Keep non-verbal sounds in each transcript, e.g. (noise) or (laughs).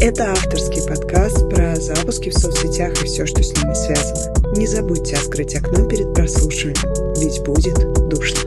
Это авторский подкаст про запуски в соцсетях и все, что с ними связано. Не забудьте открыть окно перед прослушиванием, ведь будет душно.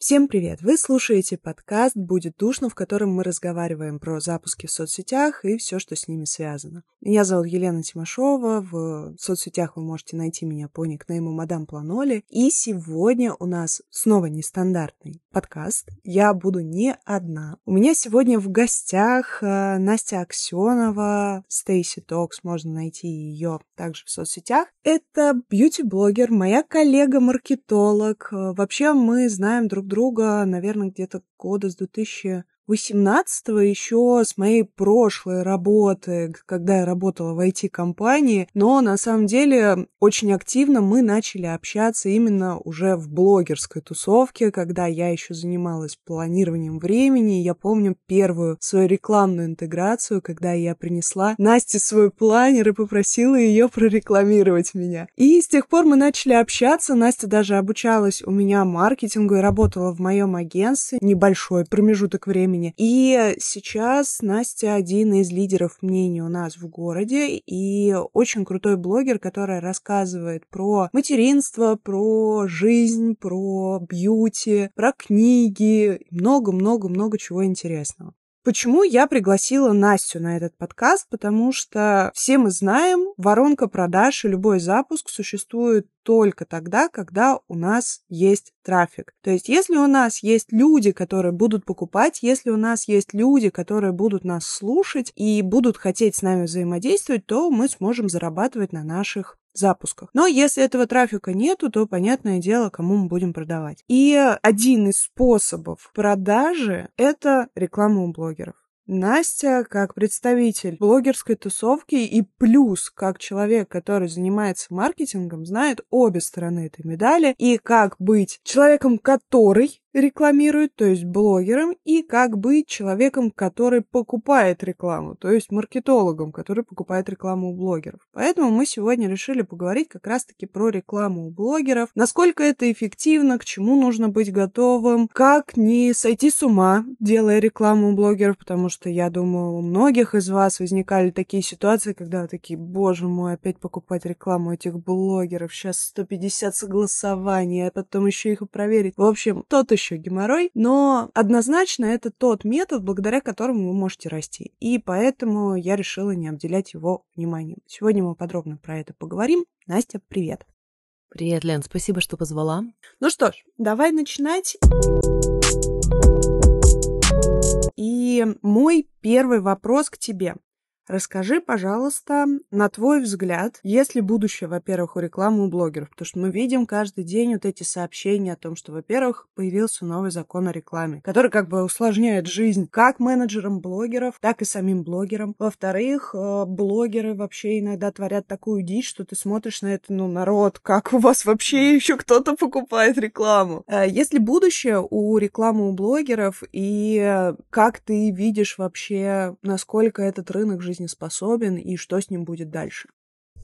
Всем привет! Вы слушаете подкаст «Будет душно», в котором мы разговариваем про запуски в соцсетях и все, что с ними связано. Меня зовут Елена Тимошова, в соцсетях вы можете найти меня по никнейму Мадам Планоли. И сегодня у нас снова нестандартный подкаст. Я буду не одна. У меня сегодня в гостях э, Настя Аксенова, Стейси Токс, можно найти ее также в соцсетях. Это бьюти-блогер, моя коллега-маркетолог. Э, вообще мы знаем друг друга, наверное, где-то года с 2000 18-го еще с моей прошлой работы, когда я работала в IT-компании, но на самом деле очень активно мы начали общаться именно уже в блогерской тусовке, когда я еще занималась планированием времени. Я помню первую свою рекламную интеграцию, когда я принесла Насте свой планер и попросила ее прорекламировать меня. И с тех пор мы начали общаться. Настя даже обучалась у меня маркетингу и работала в моем агентстве. Небольшой промежуток времени времени. И сейчас Настя один из лидеров мнений у нас в городе и очень крутой блогер, который рассказывает про материнство, про жизнь, про бьюти, про книги, много-много-много чего интересного. Почему я пригласила Настю на этот подкаст? Потому что все мы знаем, воронка продаж и любой запуск существует только тогда, когда у нас есть трафик. То есть, если у нас есть люди, которые будут покупать, если у нас есть люди, которые будут нас слушать и будут хотеть с нами взаимодействовать, то мы сможем зарабатывать на наших запусках. Но если этого трафика нету, то понятное дело, кому мы будем продавать. И один из способов продажи – это реклама у блогеров. Настя, как представитель блогерской тусовки и плюс как человек, который занимается маркетингом, знает обе стороны этой медали и как быть человеком, который рекламирует, то есть блогером, и как быть человеком, который покупает рекламу, то есть маркетологом, который покупает рекламу у блогеров. Поэтому мы сегодня решили поговорить как раз-таки про рекламу у блогеров, насколько это эффективно, к чему нужно быть готовым, как не сойти с ума, делая рекламу у блогеров, потому что я думаю, у многих из вас возникали такие ситуации, когда вы такие, боже мой, опять покупать рекламу этих блогеров, сейчас 150 согласований, а потом еще их проверить. В общем, тот еще еще геморрой, но однозначно это тот метод, благодаря которому вы можете расти. И поэтому я решила не обделять его вниманием. Сегодня мы подробно про это поговорим. Настя, привет. Привет, Лен, спасибо, что позвала. Ну что ж, давай начинать. И мой первый вопрос к тебе. Расскажи, пожалуйста, на твой взгляд, есть ли будущее, во-первых, у рекламы у блогеров? Потому что мы видим каждый день вот эти сообщения о том, что, во-первых, появился новый закон о рекламе, который как бы усложняет жизнь как менеджерам блогеров, так и самим блогерам. Во-вторых, э, блогеры вообще иногда творят такую дичь, что ты смотришь на это, ну, народ, как у вас вообще еще кто-то покупает рекламу? Э, есть ли будущее у рекламы у блогеров и как ты видишь вообще, насколько этот рынок жизни жизнеспособен и что с ним будет дальше.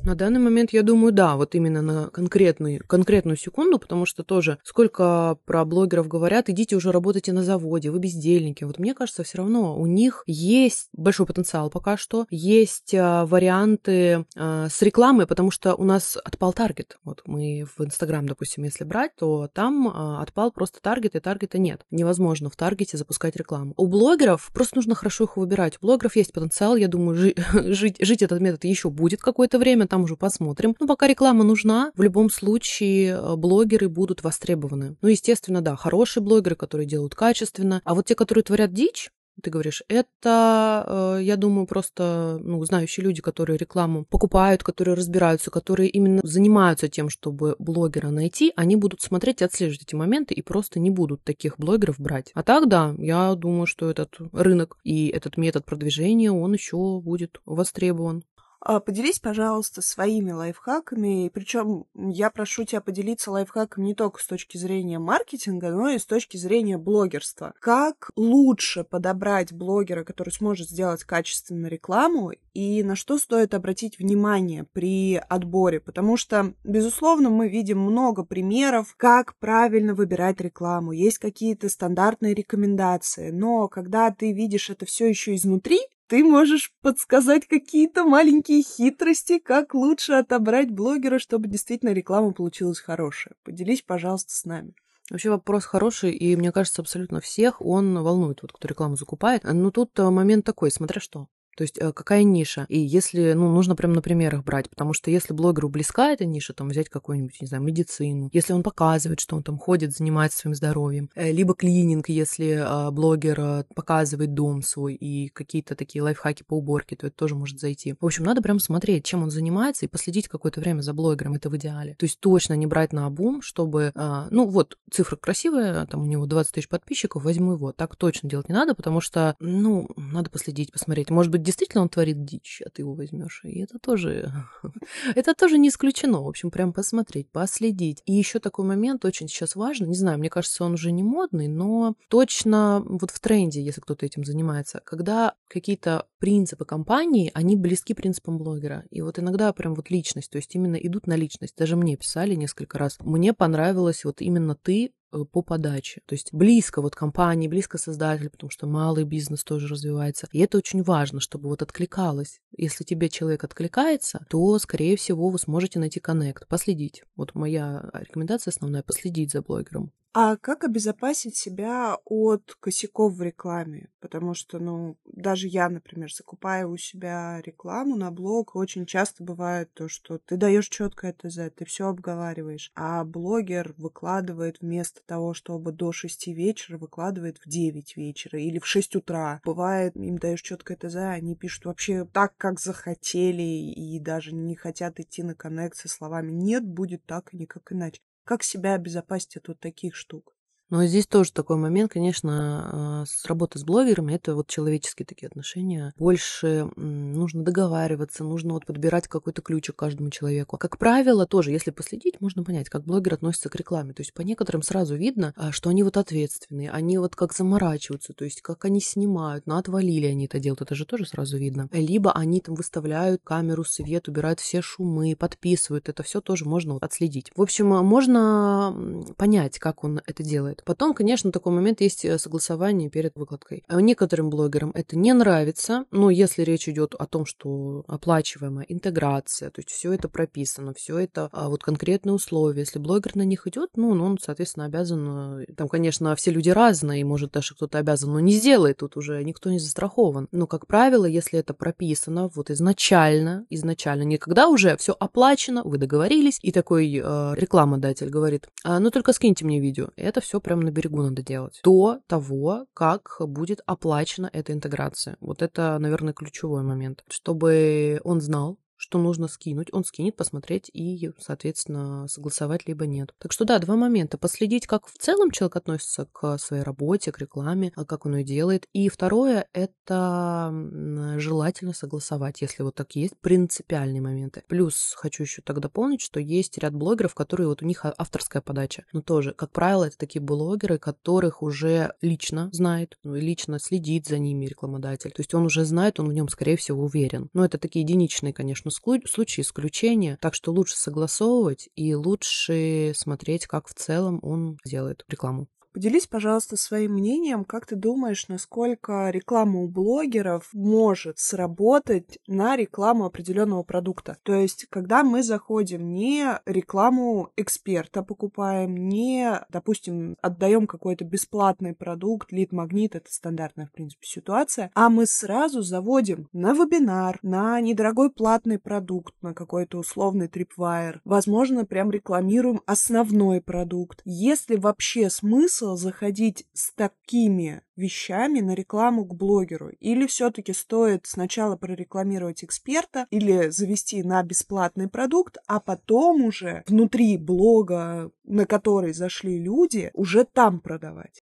На данный момент, я думаю, да, вот именно на конкретную, конкретную секунду, потому что тоже сколько про блогеров говорят, идите уже работайте на заводе, вы бездельники. Вот мне кажется, все равно у них есть большой потенциал пока что, есть а, варианты а, с рекламой, потому что у нас отпал таргет. Вот мы в Инстаграм, допустим, если брать, то там а, отпал просто таргет, и таргета нет. Невозможно в таргете запускать рекламу. У блогеров просто нужно хорошо их выбирать. У блогеров есть потенциал, я думаю, жи- (laughs) жить, жить этот метод еще будет какое-то время, там уже посмотрим. Но пока реклама нужна, в любом случае э, блогеры будут востребованы. Ну, естественно, да, хорошие блогеры, которые делают качественно. А вот те, которые творят дичь, ты говоришь, это, э, я думаю, просто ну, знающие люди, которые рекламу покупают, которые разбираются, которые именно занимаются тем, чтобы блогера найти, они будут смотреть отслеживать эти моменты и просто не будут таких блогеров брать. А так, да, я думаю, что этот рынок и этот метод продвижения, он еще будет востребован. А, поделись, пожалуйста, своими лайфхаками. Причем я прошу тебя поделиться лайфхаком не только с точки зрения маркетинга, но и с точки зрения блогерства. Как лучше подобрать блогера, который сможет сделать качественную рекламу, и на что стоит обратить внимание при отборе? Потому что, безусловно, мы видим много примеров, как правильно выбирать рекламу. Есть какие-то стандартные рекомендации, но когда ты видишь это все еще изнутри, ты можешь подсказать какие-то маленькие хитрости, как лучше отобрать блогера, чтобы действительно реклама получилась хорошая. Поделись, пожалуйста, с нами. Вообще вопрос хороший, и мне кажется, абсолютно всех он волнует, вот кто рекламу закупает. Но тут э, момент такой, смотря что. То есть э, какая ниша? И если, ну, нужно прям на примерах брать, потому что если блогеру близка эта ниша, там взять какую-нибудь, не знаю, медицину, если он показывает, что он там ходит, занимается своим здоровьем, э, либо клининг, если а, блогер э, показывает дом свой и какие-то такие лайфхаки по уборке, то это тоже может зайти. В общем, надо прям смотреть, чем он занимается, и последить какое-то время за блогером, это в идеале. То есть точно не брать на обум, чтобы, а, ну вот, цифра красивая, там у него 20 тысяч подписчиков, возьму его. Так точно делать не надо, потому что, ну, надо последить, посмотреть. Может быть, действительно он творит дичь, а ты его возьмешь. И это тоже, (laughs) это тоже не исключено. В общем, прям посмотреть, последить. И еще такой момент очень сейчас важно. Не знаю, мне кажется, он уже не модный, но точно вот в тренде, если кто-то этим занимается, когда какие-то принципы компании, они близки принципам блогера. И вот иногда прям вот личность, то есть именно идут на личность. Даже мне писали несколько раз. Мне понравилось вот именно ты по подаче. То есть близко вот компании, близко создатель, потому что малый бизнес тоже развивается. И это очень важно, чтобы вот откликалось. Если тебе человек откликается, то, скорее всего, вы сможете найти коннект, последить. Вот моя рекомендация основная — последить за блогером. А как обезопасить себя от косяков в рекламе? Потому что, ну, даже я, например, закупаю у себя рекламу на блог, очень часто бывает то, что ты даешь четкое ТЗ, ты все обговариваешь, а блогер выкладывает вместо того, чтобы до 6 вечера, выкладывает в 9 вечера или в 6 утра. Бывает, им даешь четкое ТЗ, они пишут вообще так, как захотели, и даже не хотят идти на коннект со словами «нет, будет так и никак иначе». Как себя обезопасить от вот таких штук? Но здесь тоже такой момент, конечно, а, с работы с блогерами, это вот человеческие такие отношения. Больше нужно договариваться, нужно вот подбирать какой-то ключик каждому человеку. Как правило, тоже, если последить, можно понять, как блогер относится к рекламе. То есть по некоторым сразу видно, а, что они вот ответственные, они вот как заморачиваются, то есть как они снимают, ну отвалили они это делают, это же тоже сразу видно. Либо они там выставляют камеру, свет, убирают все шумы, подписывают, это все тоже можно отследить. В общем, можно понять, как он это делает происходит. Потом, конечно, такой момент есть э, согласование перед выкладкой. А некоторым блогерам это не нравится, но если речь идет о том, что оплачиваемая интеграция, то есть все это прописано, все это а вот конкретные условия. Если блогер на них идет, ну, он, соответственно, обязан. Э, там, конечно, все люди разные, и может даже кто-то обязан, но не сделает, тут уже никто не застрахован. Но, как правило, если это прописано вот изначально, изначально, не когда уже все оплачено, вы договорились, и такой э, рекламодатель говорит, а, ну только скиньте мне видео. Это все прямо на берегу надо делать. До того, как будет оплачена эта интеграция. Вот это, наверное, ключевой момент. Чтобы он знал, что нужно скинуть, он скинет, посмотреть и, соответственно, согласовать либо нет. Так что да, два момента. Последить, как в целом человек относится к своей работе, к рекламе, а как он ее делает. И второе, это желательно согласовать, если вот так есть принципиальные моменты. Плюс хочу еще так дополнить, что есть ряд блогеров, которые вот у них авторская подача. Но тоже, как правило, это такие блогеры, которых уже лично знает, ну, лично следит за ними рекламодатель. То есть он уже знает, он в нем, скорее всего, уверен. Но это такие единичные, конечно, конечно, случаи исключения, так что лучше согласовывать и лучше смотреть, как в целом он делает рекламу. Поделись, пожалуйста, своим мнением, как ты думаешь, насколько реклама у блогеров может сработать на рекламу определенного продукта? То есть, когда мы заходим не рекламу эксперта покупаем, не, допустим, отдаем какой-то бесплатный продукт, лид-магнит, это стандартная, в принципе, ситуация, а мы сразу заводим на вебинар, на недорогой платный продукт, на какой-то условный трипвайер, возможно, прям рекламируем основной продукт. Есть ли вообще смысл смысл заходить с такими вещами на рекламу к блогеру? Или все-таки стоит сначала прорекламировать эксперта или завести на бесплатный продукт, а потом уже внутри блога, на который зашли люди, уже там продавать?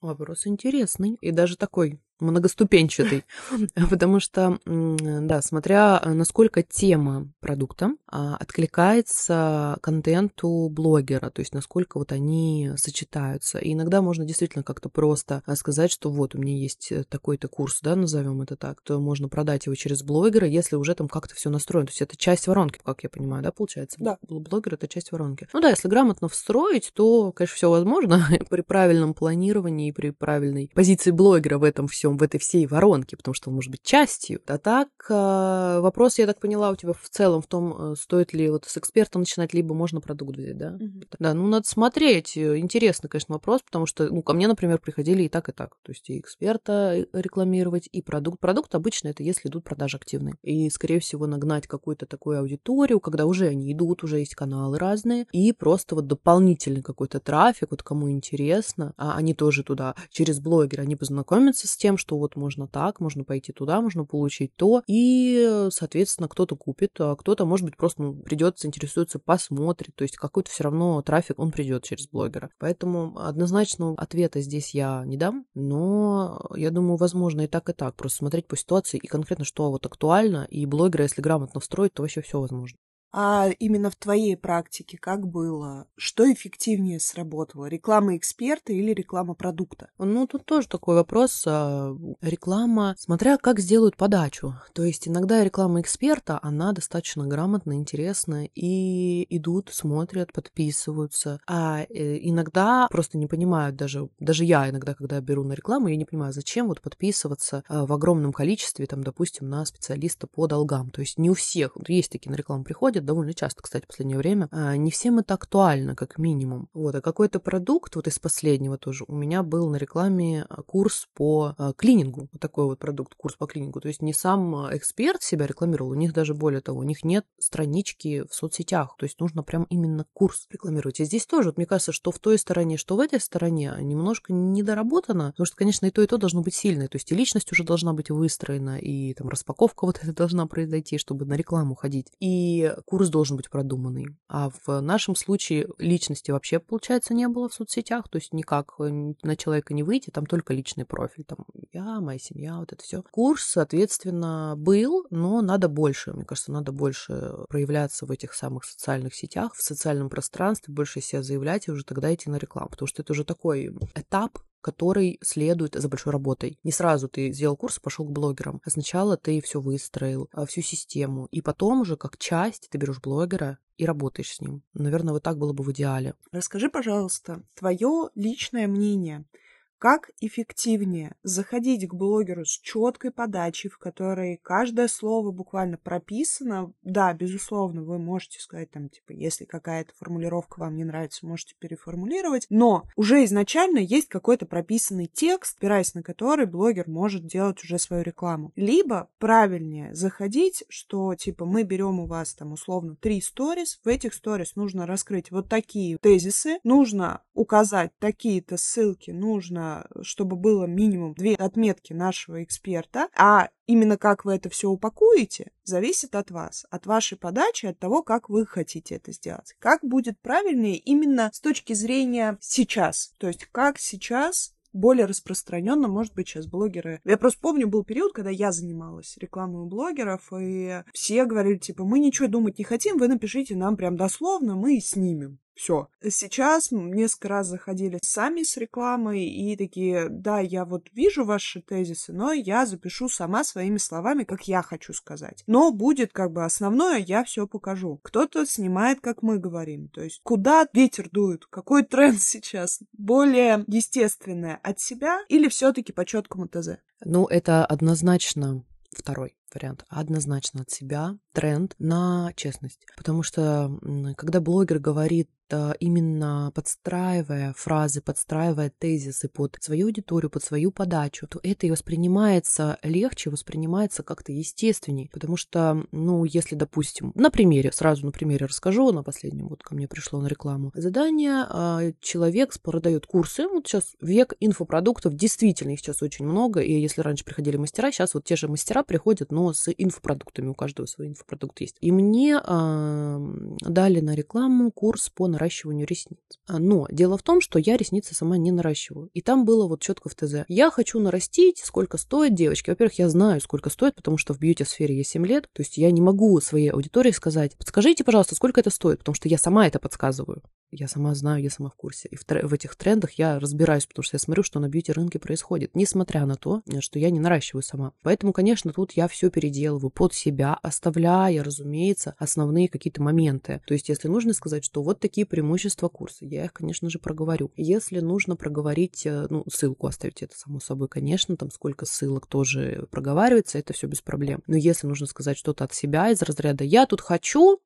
Вопрос интересный и даже такой многоступенчатый, (laughs) потому что, да, смотря насколько тема продукта а, откликается контенту блогера, то есть насколько вот они сочетаются. И иногда можно действительно как-то просто а, сказать, что вот у меня есть э, такой-то курс, да, назовем это так, то можно продать его через блогера, если уже там как-то все настроено. То есть это часть воронки, как я понимаю, да, получается? Да. Блогер — это часть воронки. Ну да, если грамотно встроить, то, конечно, все возможно (laughs) при правильном планировании и при правильной позиции блогера в этом всем, в этой всей воронке, потому что он может быть частью. А так, а, вопрос, я так поняла, у тебя в целом в том, э, стоит ли вот с эксперта начинать, либо можно продукт взять, да? Мгм. Да, ну надо смотреть. Интересный, конечно, вопрос, потому что, ну, ко мне, например, приходили и так, и так. То есть и эксперта рекламировать, и продукт. Продукт обычно это если идут продажи активные. И, скорее всего, нагнать какую-то такую аудиторию, когда уже они идут, уже есть каналы разные, и просто вот дополнительный какой-то трафик, вот кому интересно, а они тоже туда через блогера, они познакомятся с тем, что вот можно так, можно пойти туда, можно получить то, и, соответственно, кто-то купит, а кто-то, может быть, просто ну, придет, заинтересуется, посмотрит, то есть какой-то все равно трафик, он придет через блогера. Поэтому однозначно ответа здесь я не дам, но я думаю, возможно и так, и так. Просто смотреть по ситуации и конкретно, что вот актуально, и блогера, если грамотно встроить, то вообще все возможно. А именно в твоей практике как было? Что эффективнее сработало? Реклама эксперта или реклама продукта? Ну, тут тоже такой вопрос. а, Реклама, смотря как сделают подачу. То есть иногда реклама эксперта, она достаточно грамотная, интересная, и идут, смотрят, подписываются. А э, иногда просто не понимают даже, даже я иногда, когда беру на рекламу, я не понимаю, зачем вот подписываться а, в огромном количестве, там, допустим, на специалиста по долгам. То есть не у всех, есть такие на рекламу приходят довольно часто, кстати, в последнее время, а, не всем это актуально, как минимум. Вот, а какой-то продукт, вот из последнего тоже, у меня был на рекламе а, курс по а, клинингу, вот такой вот продукт, курс по клинингу. То есть не сам эксперт себя рекламировал, у них даже более того, у них нет странички в соцсетях, то есть нужно прям именно курс рекламировать. И здесь тоже, вот мне кажется, что в той стороне, что в этой стороне немножко недоработано, потому что, конечно, и то, и то должно быть сильное, то есть и личность уже должна быть выстроена, и там распаковка вот эта должна произойти, чтобы на рекламу ходить, и курс должен быть продуманный. А в нашем случае личности вообще, получается, не было в соцсетях, то есть никак э, на человека не выйти, там только личный профиль, там я, моя семья, вот это все. Курс, соответственно, был, но надо больше, мне кажется, надо больше проявляться в этих самых социальных сетях, в социальном пространстве, больше себя заявлять и уже тогда идти на рекламу, потому что это уже такой этап, который следует за большой работой. Не сразу ты сделал курс и пошел к блогерам, а сначала ты все выстроил, а, всю систему, и потом уже как часть ты берешь блогера и работаешь с ним. Наверное, вот так было бы в идеале. Расскажи, пожалуйста, твое личное мнение. Как эффективнее заходить к блогеру с четкой подачей, в которой каждое слово буквально прописано? Да, безусловно, вы можете сказать там, типа, если какая-то формулировка вам не нравится, можете переформулировать, но уже изначально есть какой-то прописанный текст, опираясь на который блогер может делать уже свою рекламу. Либо правильнее заходить, что, типа, мы берем у вас там условно три сторис, в этих сторис нужно раскрыть вот такие тезисы, нужно указать такие-то ссылки, нужно чтобы было минимум две отметки нашего эксперта, а именно как вы это все упакуете, зависит от вас, от вашей подачи, от того, как вы хотите это сделать. Как будет правильнее именно с точки зрения сейчас, то есть как сейчас более распространенно, может быть, сейчас блогеры. Я просто помню, был период, когда я занималась рекламой у блогеров, и все говорили, типа, мы ничего думать не хотим, вы напишите нам прям дословно, мы и снимем. Все. Сейчас несколько раз заходили сами с рекламой и такие, да, я вот вижу ваши тезисы, но я запишу сама своими словами, как я хочу сказать. Но будет как бы основное, я все покажу. Кто-то снимает, как мы говорим. То есть куда ветер дует, какой тренд (laughs) сейчас, более естественное от себя или все-таки по четкому ТЗ? Ну, это однозначно второй вариант однозначно от себя тренд на честность. Потому что когда блогер говорит именно подстраивая фразы, подстраивая тезисы под свою аудиторию, под свою подачу, то это и воспринимается легче, воспринимается как-то естественней. Потому что, ну, если, допустим, на примере, сразу на примере расскажу, на последнем вот ко мне пришло на рекламу задание, а, человек продает курсы, вот сейчас век инфопродуктов, действительно их сейчас очень много, и если раньше приходили мастера, сейчас вот те же мастера приходят, но с инфопродуктами, у каждого свой инфопродукт есть. И мне э, дали на рекламу курс по наращиванию ресниц. А, но дело в том, что я ресницы сама не наращиваю. И там было вот четко в ТЗ. Я хочу нарастить, сколько стоит девочки. Во-первых, я знаю, сколько стоит, потому что в бьюти-сфере я 7 лет. То есть я не могу своей аудитории сказать, подскажите, пожалуйста, сколько это стоит, потому что я сама это подсказываю. Я сама знаю, я сама в курсе. И в, в этих трендах я разбираюсь, потому что я смотрю, что на бьюти-рынке происходит, несмотря на то, что я не наращиваю сама. Поэтому, конечно, тут я все переделываю под себя, оставляя, разумеется, основные какие-то моменты. То есть, если нужно сказать, что вот такие преимущества курса, я их, конечно же, проговорю. Если нужно проговорить, э, ну, ссылку оставить, это само собой, конечно, там сколько ссылок тоже проговаривается, это все без проблем. Но если нужно сказать что-то от себя из разряда «я тут хочу»,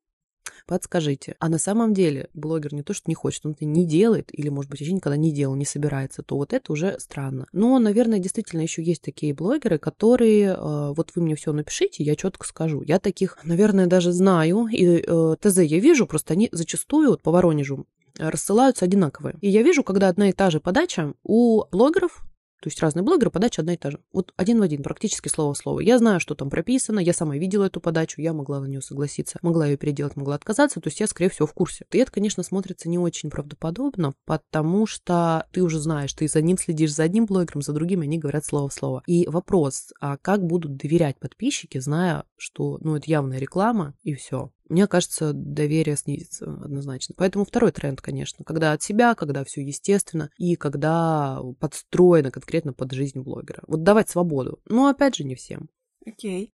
Подскажите, а на самом деле блогер не то, что не хочет, он это не делает, или, может быть, вообще никогда не делал, не собирается, то вот это уже странно. Но, наверное, действительно еще есть такие блогеры, которые, э, вот вы мне все напишите, я четко скажу. Я таких, наверное, даже знаю, и э, ТЗ я вижу, просто они зачастую, вот по Воронежу, рассылаются одинаковые. И я вижу, когда одна и та же подача у блогеров то есть разные блогеры, подача одна и та же. Вот один в один, практически слово в слово. Я знаю, что там прописано, я сама видела эту подачу, я могла на нее согласиться, могла ее переделать, могла отказаться, то есть я, скорее всего, в курсе. И это, конечно, смотрится не очень правдоподобно, потому что ты уже знаешь, ты за ним следишь, за одним блогером, за другим, они говорят слово в слово. И вопрос, а как будут доверять подписчики, зная, что, ну, это явная реклама, и все мне кажется, доверие снизится однозначно. Поэтому второй тренд, конечно, когда от себя, когда все естественно и когда подстроено конкретно под жизнь блогера. Вот давать свободу. Но опять же не всем. Окей.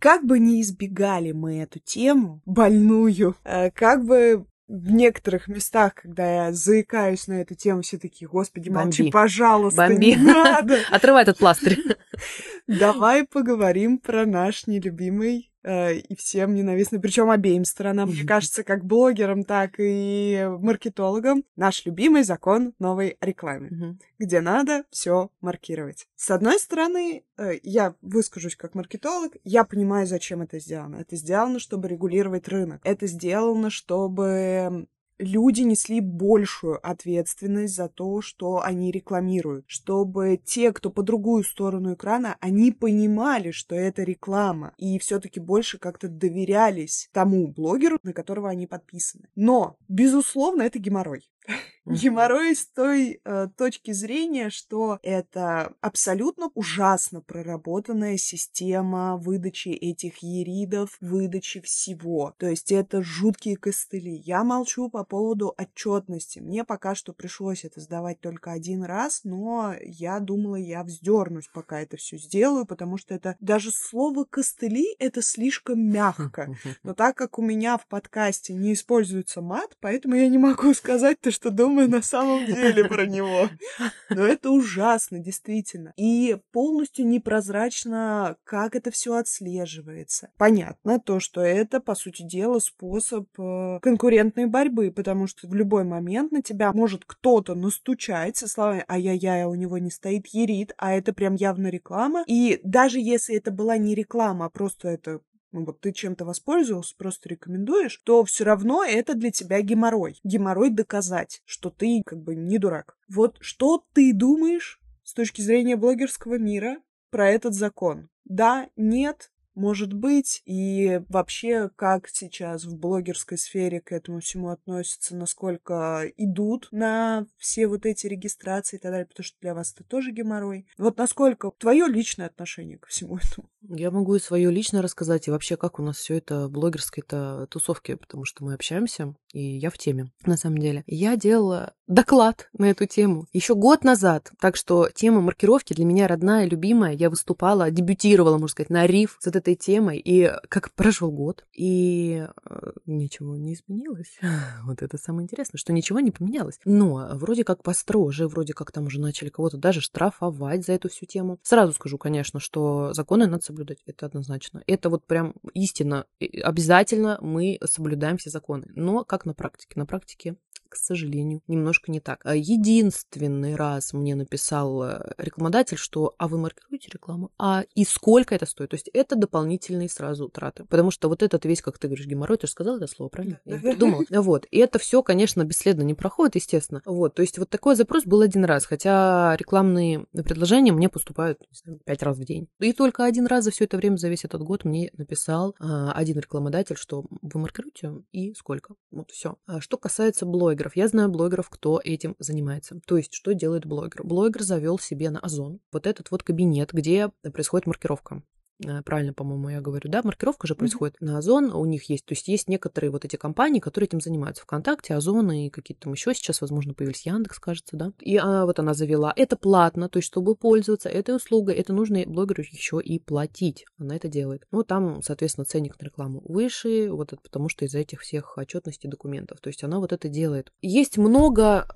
Как бы не избегали мы эту тему больную, э, как бы в некоторых местах, когда я заикаюсь на эту тему, все такие, господи, молчи, Бомби. пожалуйста, Бомби. не надо. (laughs) Отрывай этот пластырь. (laughs) Давай поговорим про наш нелюбимый Э, и всем ненавистный, причем обеим сторонам, мне кажется, как блогерам, так и маркетологам, наш любимый закон новой рекламы, где надо все маркировать. С одной стороны, э, я выскажусь как маркетолог, я понимаю, зачем это сделано. Это сделано, чтобы регулировать рынок. Это сделано, чтобы люди несли большую ответственность за то, что они рекламируют, чтобы те, кто по другую сторону экрана, они понимали, что это реклама, и все-таки больше как-то доверялись тому блогеру, на которого они подписаны. Но, безусловно, это геморрой. (laughs) Геморрой с той э, точки зрения, что это абсолютно ужасно проработанная система выдачи этих еридов, выдачи всего. То есть это жуткие костыли. Я молчу по поводу отчетности. Мне пока что пришлось это сдавать только один раз, но я думала, я вздернусь, пока это все сделаю, потому что это даже слово костыли это слишком мягко. Но так как у меня в подкасте не используется мат, поэтому я не могу (laughs) сказать то, что думаю думаю на самом деле про него. (laughs) Но это ужасно, действительно. И полностью непрозрачно, как это все отслеживается. Понятно то, что это, по сути дела, способ э, конкурентной борьбы, потому что в любой момент на тебя может кто-то настучать со словами «Ай-яй-яй, а у него не стоит ерит», а это прям явно реклама. И даже если это была не реклама, а просто это ну вот ты чем-то воспользовался, просто рекомендуешь, то все равно это для тебя геморрой. Геморрой доказать, что ты как бы не дурак. Вот что ты думаешь с точки зрения блогерского мира про этот закон? Да, нет, может быть, и вообще, как сейчас в блогерской сфере к этому всему относятся, насколько идут на все вот эти регистрации и так далее, потому что для вас это тоже геморрой. Вот насколько твое личное отношение ко всему (laughs) этому? Я могу и свое лично рассказать, и вообще, как у нас все это блогерской-то тусовки, потому что мы общаемся, и я в теме, на самом деле. Я делала доклад на эту тему еще год назад, так что тема маркировки для меня родная, любимая. Я выступала, дебютировала, можно сказать, на риф с этой темой, и как прошел год, и э, ничего не изменилось. (laughs) вот это самое интересное, что ничего не поменялось. Но вроде как построже, вроде как там уже начали кого-то даже штрафовать за эту всю тему. Сразу скажу, конечно, что законы надо соблюдать, это однозначно. Это вот прям истина. Обязательно мы соблюдаем все законы. Но как на практике? На практике к сожалению, немножко не так. А единственный раз мне написал э, рекламодатель, что «а вы маркируете рекламу? А и сколько это стоит?» То есть это дополнительные сразу траты. Потому что вот этот весь, как ты говоришь, геморрой, ты же сказала это слово, правильно? Я придумала. (laughs) Вот. И это все, конечно, бесследно не проходит, естественно. Вот. То есть вот такой запрос был один раз, хотя рекламные предложения мне поступают пять раз в день. И только один раз за все это время, за весь этот год мне написал а, один рекламодатель, что вы маркируете и сколько. Вот все. А что касается блогеров, я знаю блогеров, кто этим занимается. То есть, что делает блогер? Блогер завел себе на Озон вот этот вот кабинет, где происходит маркировка. Э, правильно, по-моему, я говорю, да, маркировка же происходит mm-hmm. на Озон, у них есть, то есть есть некоторые вот эти компании, которые этим занимаются, ВКонтакте, Озон и какие-то там еще сейчас, возможно, появились Яндекс, кажется, да, и а, вот она завела, это платно, то есть чтобы пользоваться этой услугой, это нужно блогеру еще и платить, она это делает. Ну, там, соответственно, ценник на рекламу выше, вот это потому что из-за этих всех отчетностей документов, то есть она вот это делает. Есть много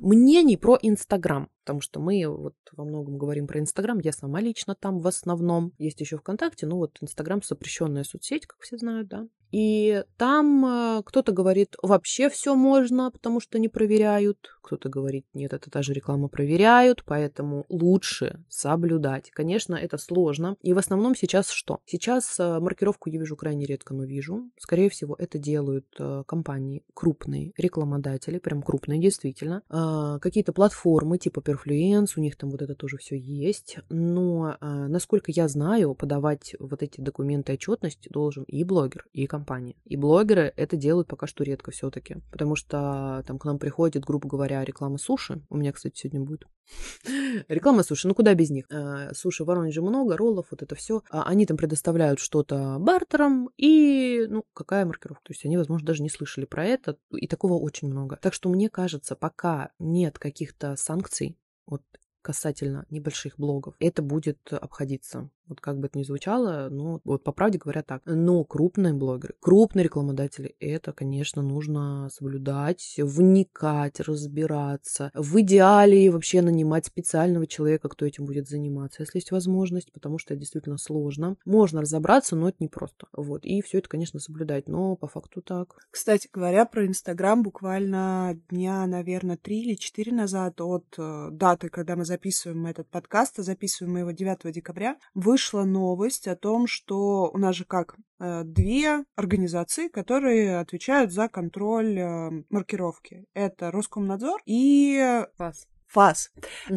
мнений про Инстаграм, потому что мы вот во многом говорим про Инстаграм, я сама лично там в основном. Есть еще ВКонтакте, ну вот Инстаграм запрещенная соцсеть, как все знают, да. И там э, кто-то говорит, вообще все можно, потому что не проверяют. Кто-то говорит, нет, это та же реклама проверяют, поэтому лучше соблюдать. Конечно, это сложно. И в основном сейчас что? Сейчас э, маркировку я вижу крайне редко, но вижу. Скорее всего, это делают э, компании крупные, рекламодатели, прям крупные действительно. Какие-то платформы типа Perfluence, у них там вот это тоже все есть. Но, насколько я знаю, подавать вот эти документы отчетности должен и блогер, и компания. И блогеры это делают пока что редко все-таки, потому что там к нам приходит, грубо говоря, реклама суши. У меня, кстати, сегодня будет (laughs) реклама суши. Ну куда без них? А, суши в Воронеже много, роллов, вот это все. А они там предоставляют что-то бартером и, ну, какая маркировка? То есть они, возможно, даже не слышали про это, и такого очень много. Так что мне кажется, пока нет каких-то санкций, вот касательно небольших блогов, это будет обходиться. Вот как бы это ни звучало, но вот по правде говоря так. Но крупные блогеры, крупные рекламодатели, это, конечно, нужно соблюдать, вникать, разбираться. В идеале вообще нанимать специального человека, кто этим будет заниматься, если есть возможность, потому что это действительно сложно. Можно разобраться, но это непросто. Вот. И все это, конечно, соблюдать, но по факту так. Кстати говоря, про Инстаграм буквально дня, наверное, три или четыре назад от э, даты, когда мы записываем этот подкаст, а записываем мы его 9 декабря, вы вышла новость о том, что у нас же как э, две организации, которые отвечают за контроль э, маркировки. Это Роскомнадзор и ФАС. ФАС. (laughs)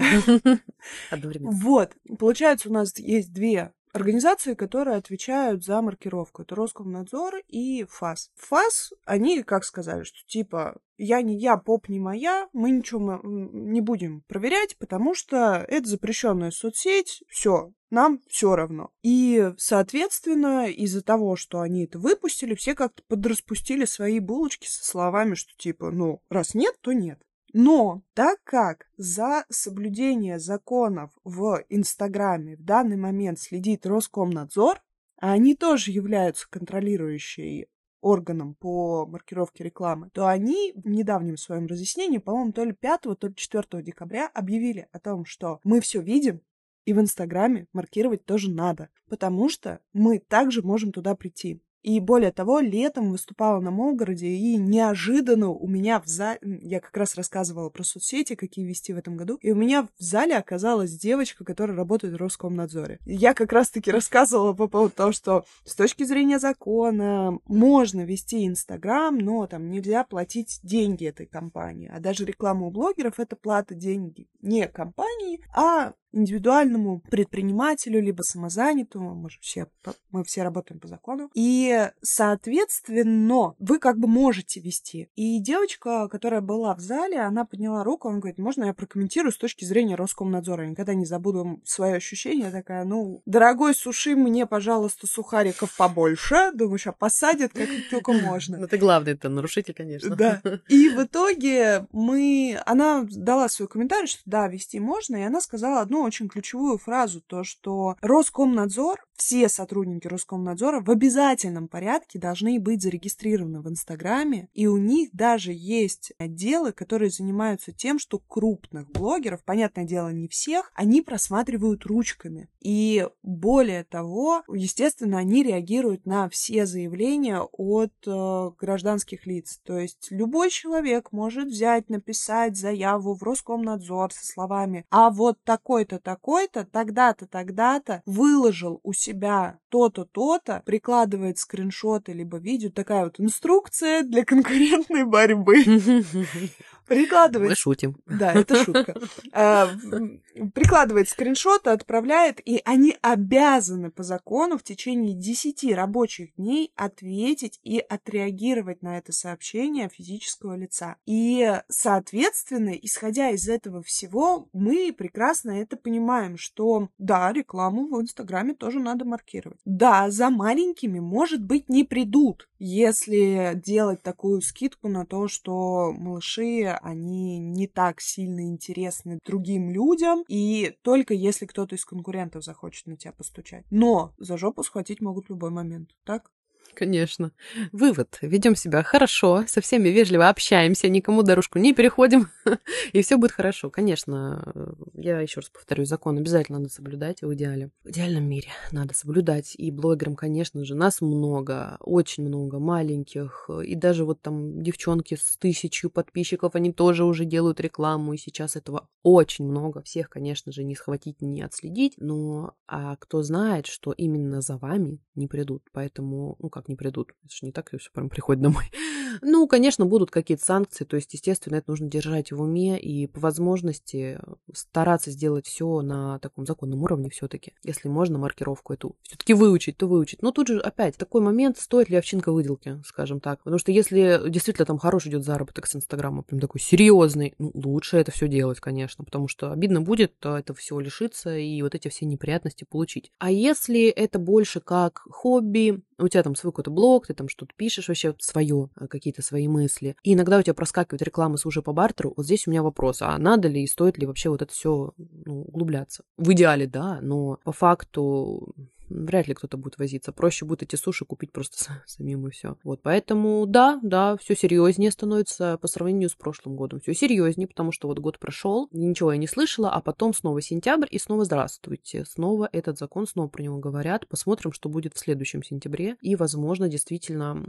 Вот. Получается, у нас есть две организации, которые отвечают за маркировку. Это Роскомнадзор и ФАС. ФАС, они как сказали, что типа я не я, поп не моя, мы ничего не будем проверять, потому что это запрещенная соцсеть, все, нам все равно. И, соответственно, из-за того, что они это выпустили, все как-то подраспустили свои булочки со словами, что типа, ну, раз нет, то нет. Но так как за соблюдение законов в Инстаграме в данный момент следит Роскомнадзор, а они тоже являются контролирующей органом по маркировке рекламы, то они в недавнем своем разъяснении, по-моему, то ли 5, то ли 4 декабря объявили о том, что мы все видим, и в Инстаграме маркировать тоже надо, потому что мы также можем туда прийти. И более того, летом выступала на Молгороде, и неожиданно у меня в зале... Я как раз рассказывала про соцсети, какие вести в этом году, и у меня в зале оказалась девочка, которая работает в Роскомнадзоре. Я как раз-таки рассказывала по поводу того, что с точки зрения закона можно вести Инстаграм, но там нельзя платить деньги этой компании. А даже реклама у блогеров — это плата деньги не компании, а индивидуальному предпринимателю, либо самозанятому, мы же все, мы все работаем по закону, и, соответственно, вы как бы можете вести. И девочка, которая была в зале, она подняла руку, она говорит, можно я прокомментирую с точки зрения Роскомнадзора? Я никогда не забуду свое ощущение, я такая, ну, дорогой, суши мне, пожалуйста, сухариков побольше, думаю, сейчас посадят, как только можно. Ну, ты главный, это нарушитель, конечно. Да. (laughs) И в итоге мы, она дала свой комментарий, что да, вести можно, и она сказала одну очень ключевую фразу, то, что Роскомнадзор все сотрудники Роскомнадзора в обязательном порядке должны быть зарегистрированы в Инстаграме, и у них даже есть отделы, которые занимаются тем, что крупных блогеров, понятное дело, не всех, они просматривают ручками. И более того, естественно, они реагируют на все заявления от э, гражданских лиц. То есть любой человек может взять, написать заяву в Роскомнадзор со словами «А вот такой-то, такой-то, тогда-то, тогда-то выложил у себя то-то, то-то, прикладывает скриншоты либо видео, такая вот инструкция для конкурентной борьбы. (laughs) Прикладывает... Мы шутим. Да, это шутка. (laughs) А, прикладывает скриншоты, отправляет, и они обязаны по закону в течение 10 рабочих дней ответить и отреагировать на это сообщение физического лица. И, соответственно, исходя из этого всего, мы прекрасно это понимаем, что да, рекламу в Инстаграме тоже надо маркировать. Да, за маленькими, может быть, не придут, если делать такую скидку на то, что малыши, они не так сильно интересны другим людям, и только если кто-то из конкурентов захочет на тебя постучать. Но за жопу схватить могут в любой момент, так? Конечно. Вывод. Ведем себя хорошо, со всеми вежливо общаемся, никому дорожку не переходим, (laughs) и все будет хорошо. Конечно, я еще раз повторю, закон обязательно надо соблюдать в идеале. В идеальном мире надо соблюдать. И блогерам, конечно же, нас много, очень много, маленьких. И даже вот там девчонки с тысячью подписчиков, они тоже уже делают рекламу, и сейчас этого очень много. Всех, конечно же, не схватить, не отследить. Но а кто знает, что именно за вами не придут. Поэтому, ну как, как не придут. Это же не так, все прям приходит домой. Ну, конечно, будут какие-то санкции, то есть, естественно, это нужно держать в уме и по возможности стараться сделать все на таком законном уровне все-таки. Если можно маркировку эту все-таки выучить, то выучить. Но тут же опять такой момент, стоит ли овчинка выделки, скажем так. Потому что если действительно там хороший идет заработок с Инстаграма, прям такой серьезный, ну, лучше это все делать, конечно, потому что обидно будет то это всего лишиться и вот эти все неприятности получить. А если это больше как хобби, у тебя там свой какой-то блог, ты там что-то пишешь вообще свое, а, какие-то свои мысли, и иногда у тебя проскакивают рекламы с уже по бартеру, вот здесь у меня вопрос, а надо ли и стоит ли вообще вот это все ну, углубляться? В идеале, да, но по факту вряд ли кто-то будет возиться. Проще будет эти суши купить просто самим и все. Вот, поэтому да, да, все серьезнее становится по сравнению с прошлым годом. Все серьезнее, потому что вот год прошел, ничего я не слышала, а потом снова сентябрь и снова здравствуйте. Снова этот закон, снова про него говорят. Посмотрим, что будет в следующем сентябре. И, возможно, действительно,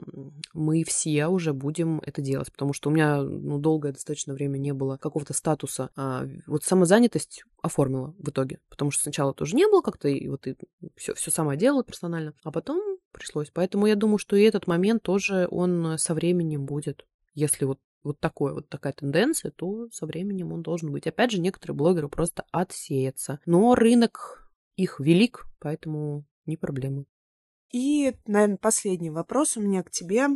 мы все уже будем это делать, потому что у меня ну, долгое достаточно время не было какого-то статуса. А, вот самозанятость оформила в итоге, потому что сначала тоже не было как-то, и вот и все, все сама делала персонально, а потом пришлось. Поэтому я думаю, что и этот момент тоже, он со временем будет. Если вот вот такое, вот такая тенденция, то со временем он должен быть. Опять же, некоторые блогеры просто отсеются. Но рынок их велик, поэтому не проблема. И, наверное, последний вопрос у меня к тебе.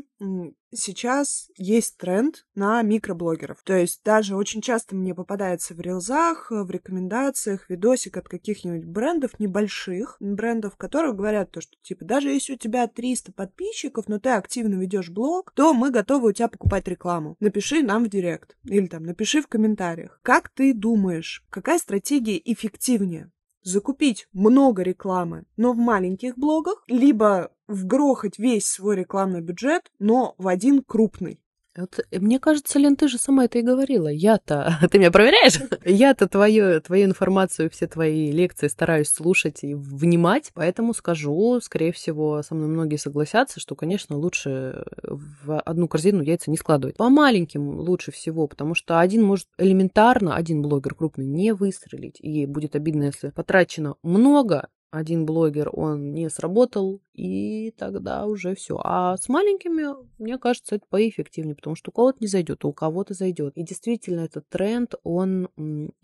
Сейчас есть тренд на микроблогеров. То есть даже очень часто мне попадается в рилзах, в рекомендациях видосик от каких-нибудь брендов небольших, брендов, которые говорят то, что типа даже если у тебя 300 подписчиков, но ты активно ведешь блог, то мы готовы у тебя покупать рекламу. Напиши нам в директ или там напиши в комментариях. Как ты думаешь, какая стратегия эффективнее? Закупить много рекламы, но в маленьких блогах, либо вгрохать весь свой рекламный бюджет, но в один крупный. Вот, э, мне кажется, Лен, ты же сама это и говорила. Я-то... (laughs) Ты меня проверяешь? (laughs) Я-то твою, твою информацию, все твои лекции стараюсь слушать и внимать, поэтому скажу, скорее всего, со мной многие согласятся, что, конечно, лучше в одну корзину яйца не складывать. По маленьким лучше всего, потому что один может элементарно, один блогер крупный, не выстрелить. И будет обидно, если потрачено много, один блогер, он не сработал, и тогда уже все. А с маленькими, мне кажется, это поэффективнее, потому что у кого-то не зайдет, а у кого-то зайдет. И действительно, этот тренд, он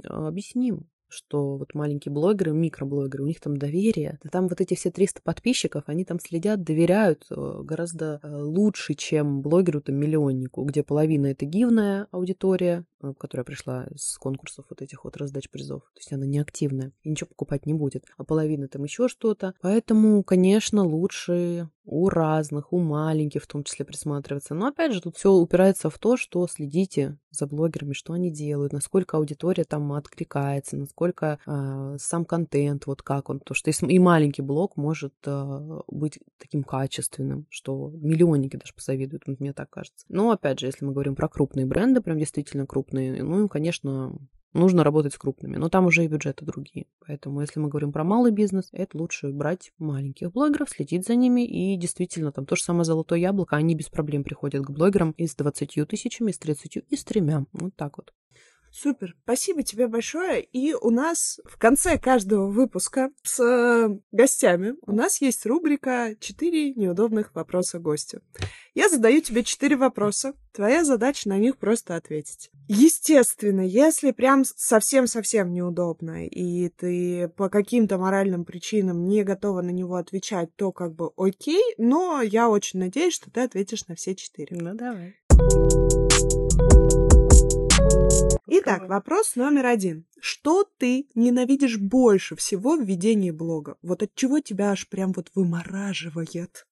объясним что вот маленькие блогеры, микроблогеры, у них там доверие. Там вот эти все 300 подписчиков, они там следят, доверяют э, гораздо э, лучше, чем блогеру-то миллионнику, где половина это гивная аудитория, э, которая пришла с конкурсов вот этих вот раздач призов. То есть она неактивная и ничего покупать не будет. А половина там еще что-то. Поэтому, конечно, лучше у разных, у маленьких в том числе присматриваться. Но опять же, тут все упирается в то, что следите за блогерами, что они делают, насколько аудитория там откликается, насколько э, сам контент, вот как он. Потому что и маленький блог может э, быть таким качественным, что миллионники даже посоветуют, мне так кажется. Но опять же, если мы говорим про крупные бренды, прям действительно крупные, ну, им, конечно, нужно работать с крупными, но там уже и бюджеты другие. Поэтому, если мы говорим про малый бизнес, это лучше брать маленьких блогеров, следить за ними, и действительно, там то же самое золотое яблоко, они без проблем приходят к блогерам и с 20 тысячами, и с 30, и с тремя. Вот так вот. Супер, спасибо тебе большое. И у нас в конце каждого выпуска с э, гостями у нас есть рубрика «Четыре неудобных вопроса гостю». Я задаю тебе четыре вопроса. Твоя задача на них просто ответить. Естественно, если прям совсем-совсем неудобно, и ты по каким-то моральным причинам не готова на него отвечать, то как бы окей, но я очень надеюсь, что ты ответишь на все четыре. Ну, давай. Итак, вопрос номер один. Что ты ненавидишь больше всего в ведении блога? Вот от чего тебя аж прям вот вымораживает?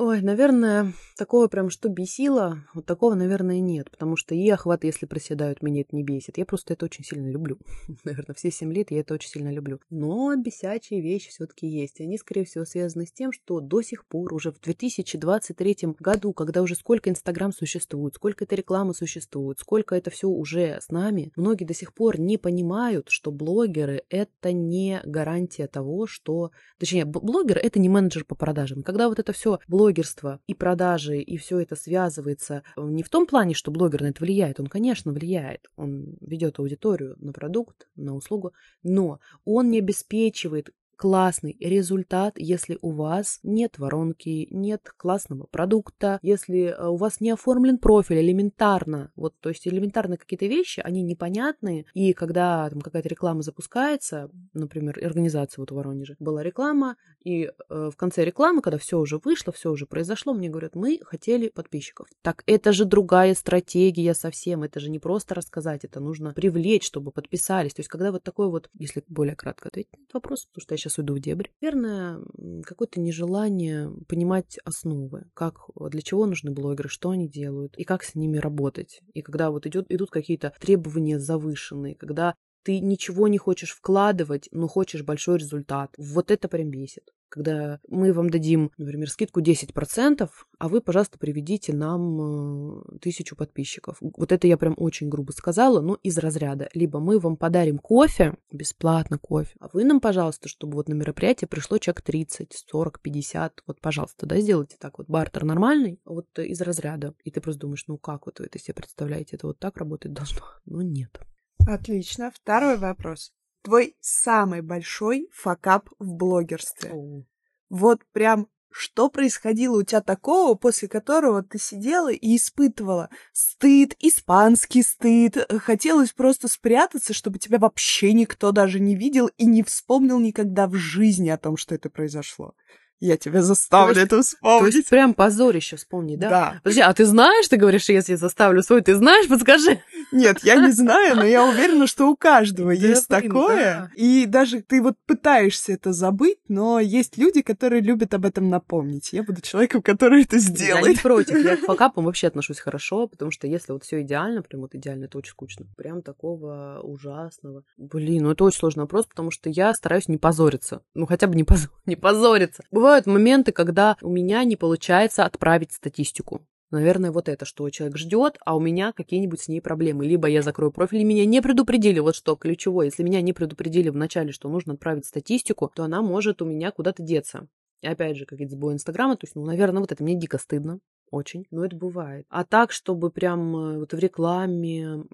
Ой, наверное, такого прям, что бесило, вот такого, наверное, нет, потому что и охваты, если проседают, меня это не бесит. Я просто это очень сильно люблю. (laughs) Наверное, все 7 лет я это очень сильно люблю. Но бесячие вещи все-таки есть. Они, скорее всего, связаны с тем, что до сих пор, уже в 2023 году, когда уже сколько Инстаграм существует, сколько этой рекламы существует, сколько это все уже с нами, многие до сих пор не понимают, что блогеры — это не гарантия того, что... Точнее, блогер — это не менеджер по продажам. Когда вот это все блогер блогерство и продажи, и все это связывается э, не в том плане, что блогер на это влияет. Он, конечно, влияет. Он ведет аудиторию на продукт, на услугу, но он не обеспечивает классный результат, если у вас нет воронки, нет классного продукта, если э, у вас не оформлен профиль элементарно. Вот, то есть элементарно какие-то вещи, они непонятные, и когда там какая-то реклама запускается, например, организация вот в Воронеже, была реклама, и э, в конце рекламы, когда все уже вышло, все уже произошло, мне говорят, мы хотели подписчиков. Так это же другая стратегия совсем, это же не просто рассказать, это нужно привлечь, чтобы подписались. То есть когда вот такой вот, если более кратко ответить на этот вопрос, потому что я сейчас сейчас уйду в дебри. Наверное, какое-то нежелание понимать основы, как, для чего нужны блогеры, что они делают и как с ними работать. И когда вот идет, идут какие-то требования завышенные, когда ты ничего не хочешь вкладывать, но хочешь большой результат. Вот это прям бесит когда мы вам дадим, например, скидку 10%, а вы, пожалуйста, приведите нам э, тысячу подписчиков. Вот это я прям очень грубо сказала, но из разряда. Либо мы вам подарим кофе, бесплатно кофе, а вы нам, пожалуйста, чтобы вот на мероприятие пришло человек 30, 40, 50, вот, пожалуйста, да, сделайте так вот. Бартер нормальный, вот из разряда. И ты просто думаешь, ну как вот вы это себе представляете, это вот так работать должно? Ну нет. Отлично. Второй вопрос твой самый большой факап в блогерстве? Oh. Вот прям что происходило у тебя такого, после которого ты сидела и испытывала стыд, испанский стыд, хотелось просто спрятаться, чтобы тебя вообще никто даже не видел и не вспомнил никогда в жизни о том, что это произошло? Я тебя заставлю то есть, это вспомнить. То есть прям позорище вспомни, да? Да. Подожди, а ты знаешь, ты говоришь, если я заставлю свой, ты знаешь, подскажи. Нет, я не знаю, но я уверена, что у каждого есть такое. И даже ты вот пытаешься это забыть, но есть люди, которые любят об этом напомнить. Я буду человеком, который это сделает. Я не против. Я к (laughs) факапам вообще отношусь хорошо, потому что если вот все идеально, прям вот идеально, это очень скучно. Прям такого ужасного. Блин, ну это очень сложный вопрос, потому что я стараюсь не позориться. Ну хотя бы не позориться. Бывают моменты, когда у меня не получается отправить статистику. Наверное, вот это, что человек ждет, а у меня какие-нибудь с ней проблемы. Либо я закрою профиль, и меня не предупредили, вот что ключевое. Если меня не предупредили вначале, что нужно отправить статистику, то она может у меня куда-то деться. И опять же, какие-то сбои Инстаграма, то есть, ну, наверное, вот это мне дико стыдно. Очень, но это бывает. А так, чтобы прям э, вот в рекламе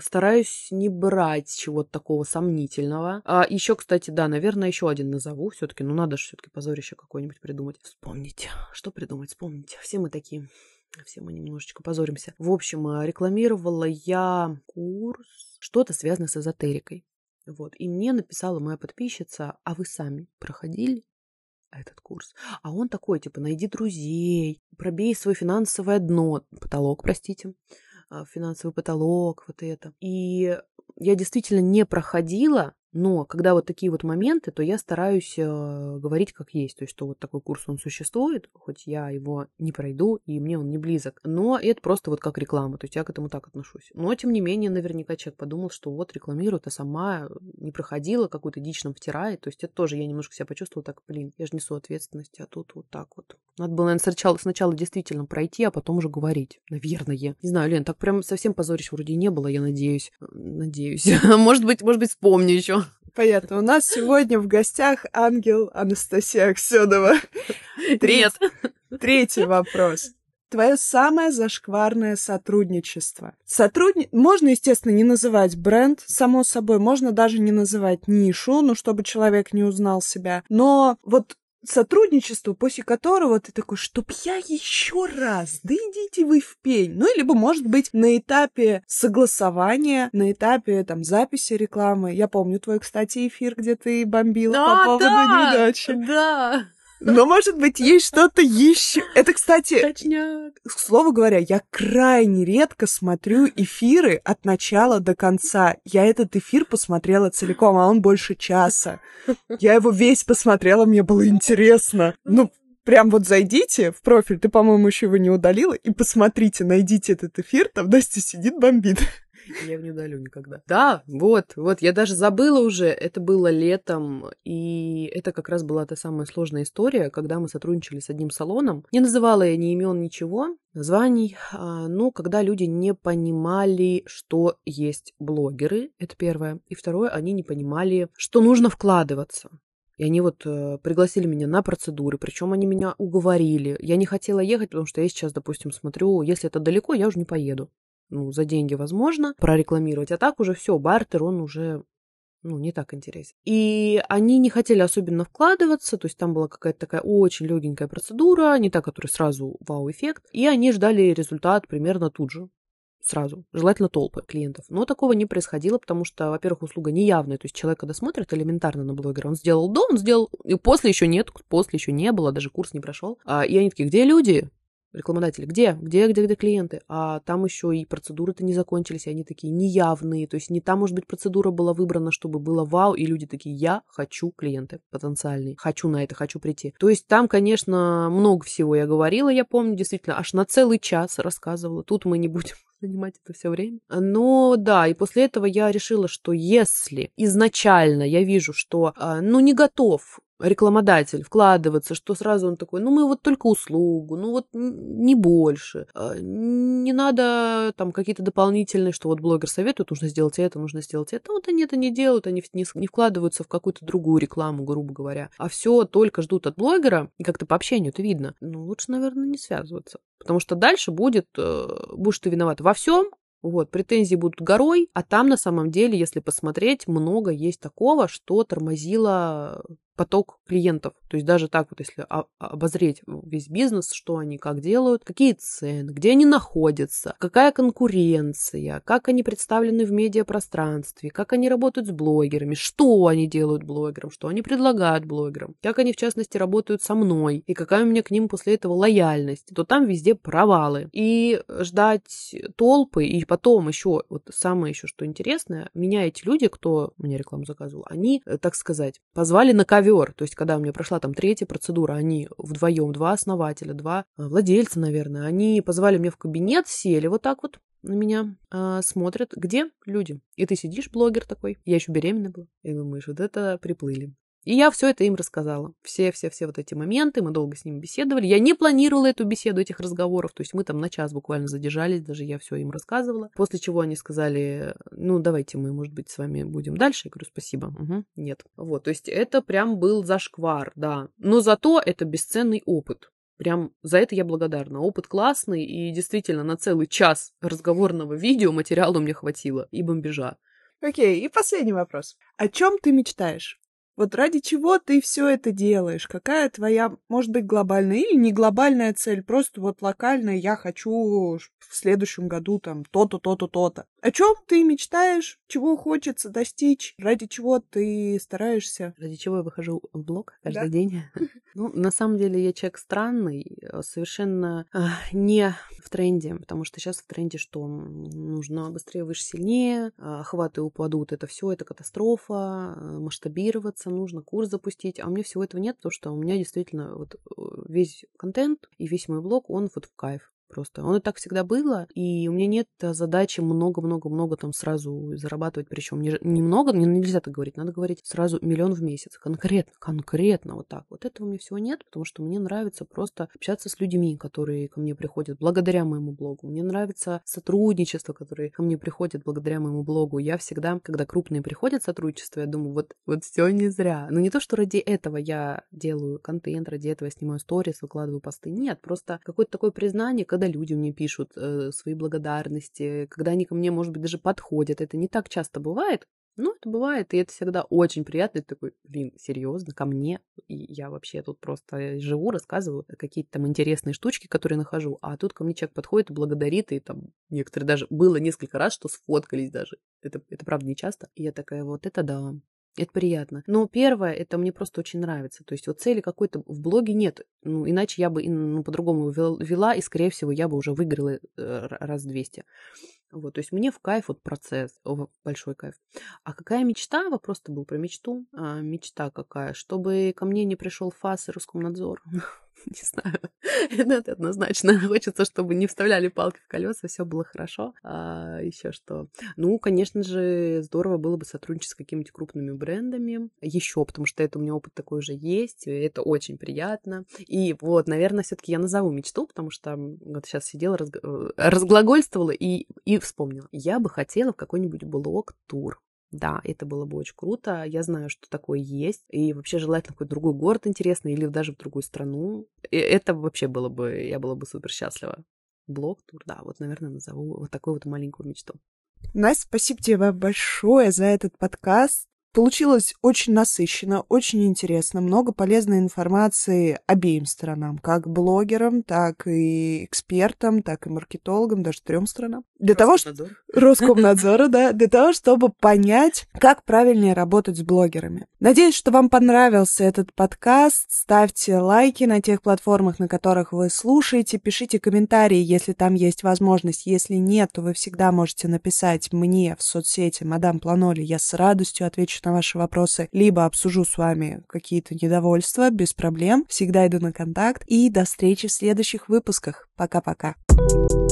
стараюсь не брать чего-то такого сомнительного. А еще, кстати, да, наверное, еще один назову все-таки. Ну, надо же все-таки позорище какое-нибудь придумать. Вспомните. Что придумать? Вспомните. Все мы такие. Все мы немножечко позоримся. В общем, э, рекламировала я курс, что-то связанное с эзотерикой. Вот. И мне написала моя подписчица, а вы сами проходили? Этот курс. А он такой, типа, найди друзей, пробей свое финансовое дно, потолок, простите, а, финансовый потолок, вот это. И я действительно не проходила, Но когда вот такие вот моменты, то я стараюсь э, говорить как есть. То есть, что вот такой курс, он существует, хоть я его не пройду, и мне он не близок. Но это просто вот как реклама. То есть, я к этому так отношусь. Но, тем не менее, наверняка человек подумал, что вот рекламирует, а сама не проходила, какую-то дичь нам втирает. То есть, это тоже я немножко себя почувствовала так, блин, я же несу ответственность, а тут вот так вот. Надо было, наверное, сначала, сначала действительно пройти, а потом уже говорить. Наверное. Не знаю, Лен, так прям совсем позорищ вроде не было, я надеюсь. Надеюсь. (laughs) может быть, может быть, вспомню еще. Понятно. У нас сегодня в гостях ангел Анастасия Аксенова. Привет. Третий вопрос. Твое самое зашкварное сотрудничество. Сотрудни... Можно, естественно, не называть бренд, само собой, можно даже не называть нишу, ну, чтобы человек не узнал себя. Но вот сотрудничество, после которого ты такой, чтоб я еще раз, да идите вы в пень. Ну, либо, может быть, на этапе согласования, на этапе, там, записи рекламы. Я помню твой, кстати, эфир, где ты бомбила а, по поводу да, недачи. Да, но, может быть, есть что-то еще. Это, кстати, Точняк. к слову говоря, я крайне редко смотрю эфиры от начала до конца. Я этот эфир посмотрела целиком, а он больше часа. Я его весь посмотрела, мне было интересно. Ну, прям вот зайдите в профиль, ты, по-моему, еще его не удалила, и посмотрите, найдите этот эфир, там Настя сидит, бомбит. Я его не удалю никогда. Да, вот, вот, я даже забыла уже, это было летом, и это как раз была та самая сложная история, когда мы сотрудничали с одним салоном. Не называла я ни имен, ничего, названий, а, ну, когда люди не понимали, что есть блогеры, это первое. И второе, они не понимали, что нужно вкладываться. И они вот э, пригласили меня на процедуры, причем они меня уговорили. Я не хотела ехать, потому что я сейчас, допустим, смотрю, если это далеко, я уже не поеду ну, за деньги возможно прорекламировать, а так уже все, бартер, он уже ну, не так интересен. И они не хотели особенно вкладываться, то есть там была какая-то такая очень легенькая процедура, не та, которая сразу вау-эффект, и они ждали результат примерно тут же, сразу, желательно толпы клиентов. Но такого не происходило, потому что, во-первых, услуга неявная, то есть человек, когда смотрит элементарно на блогера, он сделал до, он сделал, и после еще нет, после еще не было, даже курс не прошел. А, и они такие, где люди? Рекламодатели, где, где, где, где клиенты, а там еще и процедуры-то не закончились, и они такие неявные, то есть не там, может быть, процедура была выбрана, чтобы было вау, и люди такие, я хочу клиенты потенциальные, хочу на это, хочу прийти. То есть там, конечно, много всего я говорила, я помню, действительно, аж на целый час рассказывала, тут мы не будем (laughs) занимать это все время. Но да, и после этого я решила, что если изначально я вижу, что, а, ну, не готов рекламодатель вкладываться, что сразу он такой, ну мы вот только услугу, ну вот не больше, а, не надо там какие-то дополнительные, что вот блогер советует, нужно сделать это, нужно сделать это, вот они это не делают, они не, вкладываются в какую-то другую рекламу, грубо говоря, а все только ждут от блогера, и как-то по общению это видно, ну лучше, наверное, не связываться, потому что дальше будет, э, будешь ты виноват во всем, вот, претензии будут горой, а там на самом деле, если посмотреть, много есть такого, что тормозило поток клиентов. То есть даже так вот, если обозреть весь бизнес, что они как делают, какие цены, где они находятся, какая конкуренция, как они представлены в медиапространстве, как они работают с блогерами, что они делают блогерам, что они предлагают блогерам, как они, в частности, работают со мной, и какая у меня к ним после этого лояльность, то там везде провалы. И ждать толпы, и потом еще, вот самое еще, что интересное, меня эти люди, кто мне рекламу заказывал, они, э, так сказать, позвали на ковер ковер. То есть, когда у меня прошла там третья процедура, они вдвоем, два основателя, два э, владельца, наверное, они позвали меня в кабинет, сели вот так вот на меня, а, смотрят, где люди. И ты сидишь, блогер такой. Я еще беременна была. И думаешь, вот это приплыли. И я все это им рассказала. Все-все-все вот эти моменты, мы долго с ними беседовали. Я не планировала эту беседу, этих разговоров, то есть мы там на час буквально задержались, даже я все им рассказывала. После чего они сказали, ну, давайте мы, может быть, с вами будем дальше. Я говорю, спасибо. Угу, нет. Вот, то есть это прям был зашквар, да. Но зато это бесценный опыт. Прям за это я благодарна. Опыт классный, и действительно на целый час разговорного видео материала мне хватило и бомбежа. Окей, и последний вопрос. О чем ты мечтаешь? Вот ради чего ты все это делаешь? Какая твоя, может быть, глобальная или не глобальная цель? Просто вот локальная, я хочу в следующем году там то-то, то-то, то-то. О чем ты мечтаешь? Чего хочется достичь? Ради чего ты стараешься? Ради чего я выхожу в блог каждый да? день? (laughs) Ну, на самом деле я человек странный, э, совершенно э, не в тренде, потому что сейчас в тренде что? Нужно быстрее, выше, сильнее, охваты упадут, это все, это катастрофа, э, масштабироваться нужно, курс запустить, а у меня всего этого нет, потому что у меня действительно вот э, весь контент и весь мой блог, он вот в кайф. Просто. Он и так всегда было, и у меня нет э, задачи много-много-много там сразу зарабатывать, причем не, немного, не, нельзя так говорить, надо говорить сразу миллион в месяц, конкретно, конкретно вот так. Вот этого у меня всего нет, потому что мне нравится просто общаться с людьми, которые ко мне приходят благодаря моему блогу. Мне нравится сотрудничество, которое ко мне приходит благодаря моему блогу. Я всегда, когда крупные приходят сотрудничество, я думаю, вот, вот все не зря. Но не то, что ради этого я делаю контент, ради этого я снимаю сторис, выкладываю посты. Нет, просто какое-то такое признание, когда люди мне пишут э, свои благодарности, когда они ко мне, может быть, даже подходят. Это не так часто бывает, ну, это бывает, и это всегда очень приятно. Ты такой, блин, серьезно, ко мне? И я вообще тут просто живу, рассказываю какие-то там интересные штучки, которые нахожу. А тут ко мне человек подходит, благодарит, и там некоторые даже... Было несколько раз, что сфоткались даже. Это, это правда не часто. И я такая, вот это да. Это приятно. Но первое, это мне просто очень нравится. То есть вот цели какой-то в блоге нет. Ну, иначе я бы ну, по-другому вела, и, скорее всего, я бы уже выиграла э, раз 200. Вот, то есть мне в кайф вот процесс, большой кайф. А какая мечта? Вопрос-то был про мечту. А, мечта какая? Чтобы ко мне не пришел ФАС и Роскомнадзор. (laughs) (laughs) не знаю, (laughs) это однозначно. (laughs) Хочется, чтобы не вставляли палки в колеса, все было хорошо. А еще что? Ну, конечно же, здорово было бы сотрудничать с какими-то крупными брендами. Еще, потому что это у меня опыт такой уже есть, и это очень приятно. И вот, наверное, все-таки я назову мечту, потому что вот сейчас сидела, разг... Э, разглагольствовала и, и вспомнила. Я бы хотела в какой-нибудь блог-тур да, это было бы очень круто. Я знаю, что такое есть. И вообще желательно какой-то другой город интересный или даже в другую страну. И это вообще было бы, я была бы супер счастлива. Блог-тур, да, вот, наверное, назову вот такую вот маленькую мечту. Настя, спасибо тебе большое за этот подкаст. Получилось очень насыщенно, очень интересно, много полезной информации обеим сторонам, как блогерам, так и экспертам, так и маркетологам, даже трем сторонам. Для того, чтобы... Роскомнадзора, да. Для того, чтобы понять, как правильнее работать с блогерами. Надеюсь, что вам понравился этот подкаст. Ставьте лайки на тех платформах, на которых вы слушаете. Пишите комментарии, если там есть возможность. Если нет, то вы всегда можете написать мне в соцсети «Мадам Планоли». Я с радостью отвечу на ваши вопросы, либо обсужу с вами какие-то недовольства, без проблем. Всегда иду на контакт. И до встречи в следующих выпусках. Пока-пока. thank you